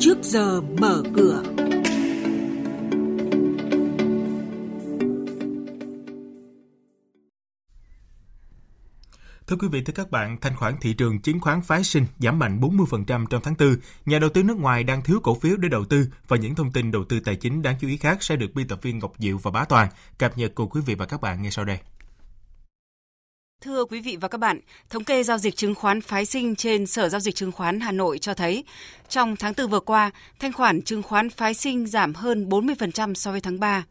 trước giờ mở cửa. Thưa quý vị, thưa các bạn, thanh khoản thị trường chứng khoán phái sinh giảm mạnh 40% trong tháng 4. Nhà đầu tư nước ngoài đang thiếu cổ phiếu để đầu tư và những thông tin đầu tư tài chính đáng chú ý khác sẽ được biên tập viên Ngọc Diệu và Bá Toàn cập nhật cùng quý vị và các bạn ngay sau đây. Thưa quý vị và các bạn, thống kê giao dịch chứng khoán phái sinh trên Sở Giao dịch Chứng khoán Hà Nội cho thấy, trong tháng 4 vừa qua, thanh khoản chứng khoán phái sinh giảm hơn 40% so với tháng 3.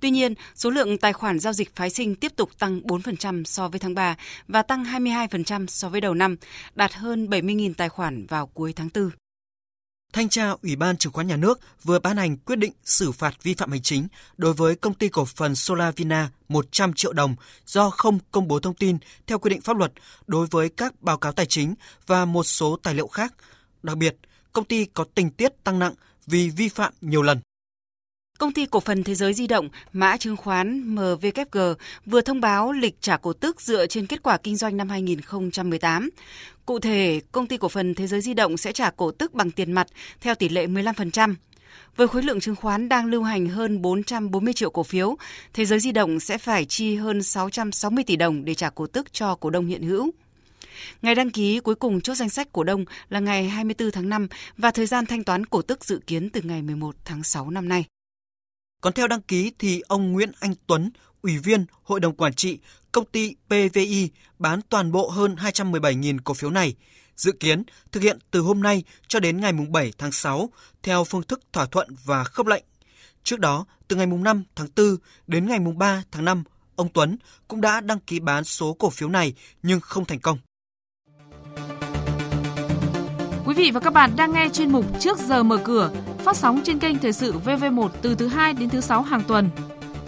Tuy nhiên, số lượng tài khoản giao dịch phái sinh tiếp tục tăng 4% so với tháng 3 và tăng 22% so với đầu năm, đạt hơn 70.000 tài khoản vào cuối tháng 4. Thanh tra Ủy ban Chứng khoán Nhà nước vừa ban hành quyết định xử phạt vi phạm hành chính đối với công ty cổ phần Solavina 100 triệu đồng do không công bố thông tin theo quy định pháp luật đối với các báo cáo tài chính và một số tài liệu khác. Đặc biệt, công ty có tình tiết tăng nặng vì vi phạm nhiều lần. Công ty cổ phần Thế giới di động, mã chứng khoán MVKG vừa thông báo lịch trả cổ tức dựa trên kết quả kinh doanh năm 2018. Cụ thể, công ty cổ phần Thế giới di động sẽ trả cổ tức bằng tiền mặt theo tỷ lệ 15%. Với khối lượng chứng khoán đang lưu hành hơn 440 triệu cổ phiếu, Thế giới di động sẽ phải chi hơn 660 tỷ đồng để trả cổ tức cho cổ đông hiện hữu. Ngày đăng ký cuối cùng chốt danh sách cổ đông là ngày 24 tháng 5 và thời gian thanh toán cổ tức dự kiến từ ngày 11 tháng 6 năm nay. Còn theo đăng ký thì ông Nguyễn Anh Tuấn, Ủy viên Hội đồng Quản trị công ty PVI bán toàn bộ hơn 217.000 cổ phiếu này, dự kiến thực hiện từ hôm nay cho đến ngày 7 tháng 6 theo phương thức thỏa thuận và khớp lệnh. Trước đó, từ ngày 5 tháng 4 đến ngày 3 tháng 5, ông Tuấn cũng đã đăng ký bán số cổ phiếu này nhưng không thành công. Quý vị và các bạn đang nghe chuyên mục Trước giờ mở cửa phát sóng trên kênh Thời sự VV1 từ thứ 2 đến thứ 6 hàng tuần.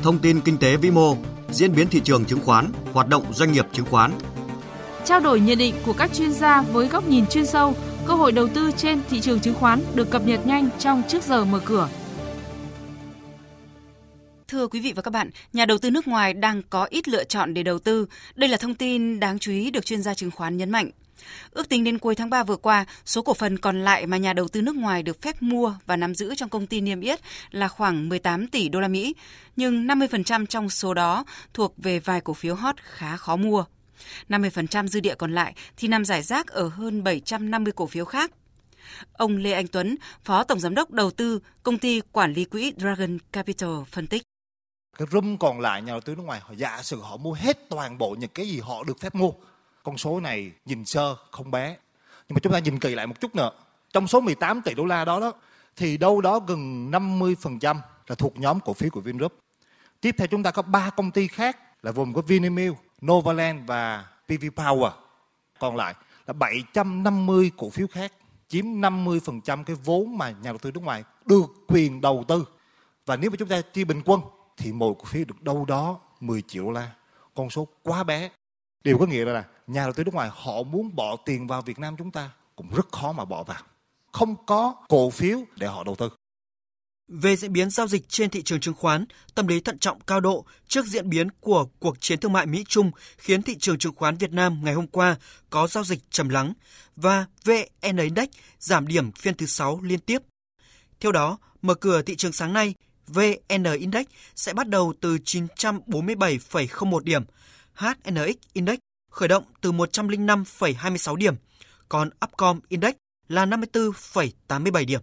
Thông tin kinh tế vĩ mô, diễn biến thị trường chứng khoán, hoạt động doanh nghiệp chứng khoán. Trao đổi nhận định của các chuyên gia với góc nhìn chuyên sâu, cơ hội đầu tư trên thị trường chứng khoán được cập nhật nhanh trong Trước giờ mở cửa. Thưa quý vị và các bạn, nhà đầu tư nước ngoài đang có ít lựa chọn để đầu tư. Đây là thông tin đáng chú ý được chuyên gia chứng khoán nhấn mạnh. Ước tính đến cuối tháng 3 vừa qua, số cổ phần còn lại mà nhà đầu tư nước ngoài được phép mua và nắm giữ trong công ty niêm yết là khoảng 18 tỷ đô la Mỹ, nhưng 50% trong số đó thuộc về vài cổ phiếu hot khá khó mua. 50% dư địa còn lại thì nằm giải rác ở hơn 750 cổ phiếu khác. Ông Lê Anh Tuấn, Phó Tổng Giám đốc Đầu tư, Công ty Quản lý Quỹ Dragon Capital phân tích. Cái room còn lại nhà đầu tư nước ngoài họ giả sử họ mua hết toàn bộ những cái gì họ được phép mua con số này nhìn sơ không bé. Nhưng mà chúng ta nhìn kỳ lại một chút nữa. Trong số 18 tỷ đô la đó đó thì đâu đó gần 50% là thuộc nhóm cổ phiếu của Vingroup. Tiếp theo chúng ta có ba công ty khác là gồm có Vinamilk, Novaland và PV Power. Còn lại là 750 cổ phiếu khác chiếm 50% cái vốn mà nhà đầu tư nước ngoài được quyền đầu tư. Và nếu mà chúng ta chia bình quân thì mỗi cổ phiếu được đâu đó 10 triệu đô la. Con số quá bé điều có nghĩa là nhà đầu tư nước ngoài họ muốn bỏ tiền vào Việt Nam chúng ta cũng rất khó mà bỏ vào. Không có cổ phiếu để họ đầu tư. Về diễn biến giao dịch trên thị trường chứng khoán, tâm lý thận trọng cao độ trước diễn biến của cuộc chiến thương mại Mỹ-Trung khiến thị trường chứng khoán Việt Nam ngày hôm qua có giao dịch trầm lắng và VN Index giảm điểm phiên thứ 6 liên tiếp. Theo đó, mở cửa thị trường sáng nay, VN Index sẽ bắt đầu từ 947,01 điểm, HNX Index khởi động từ 105,26 điểm, còn Upcom Index là 54,87 điểm.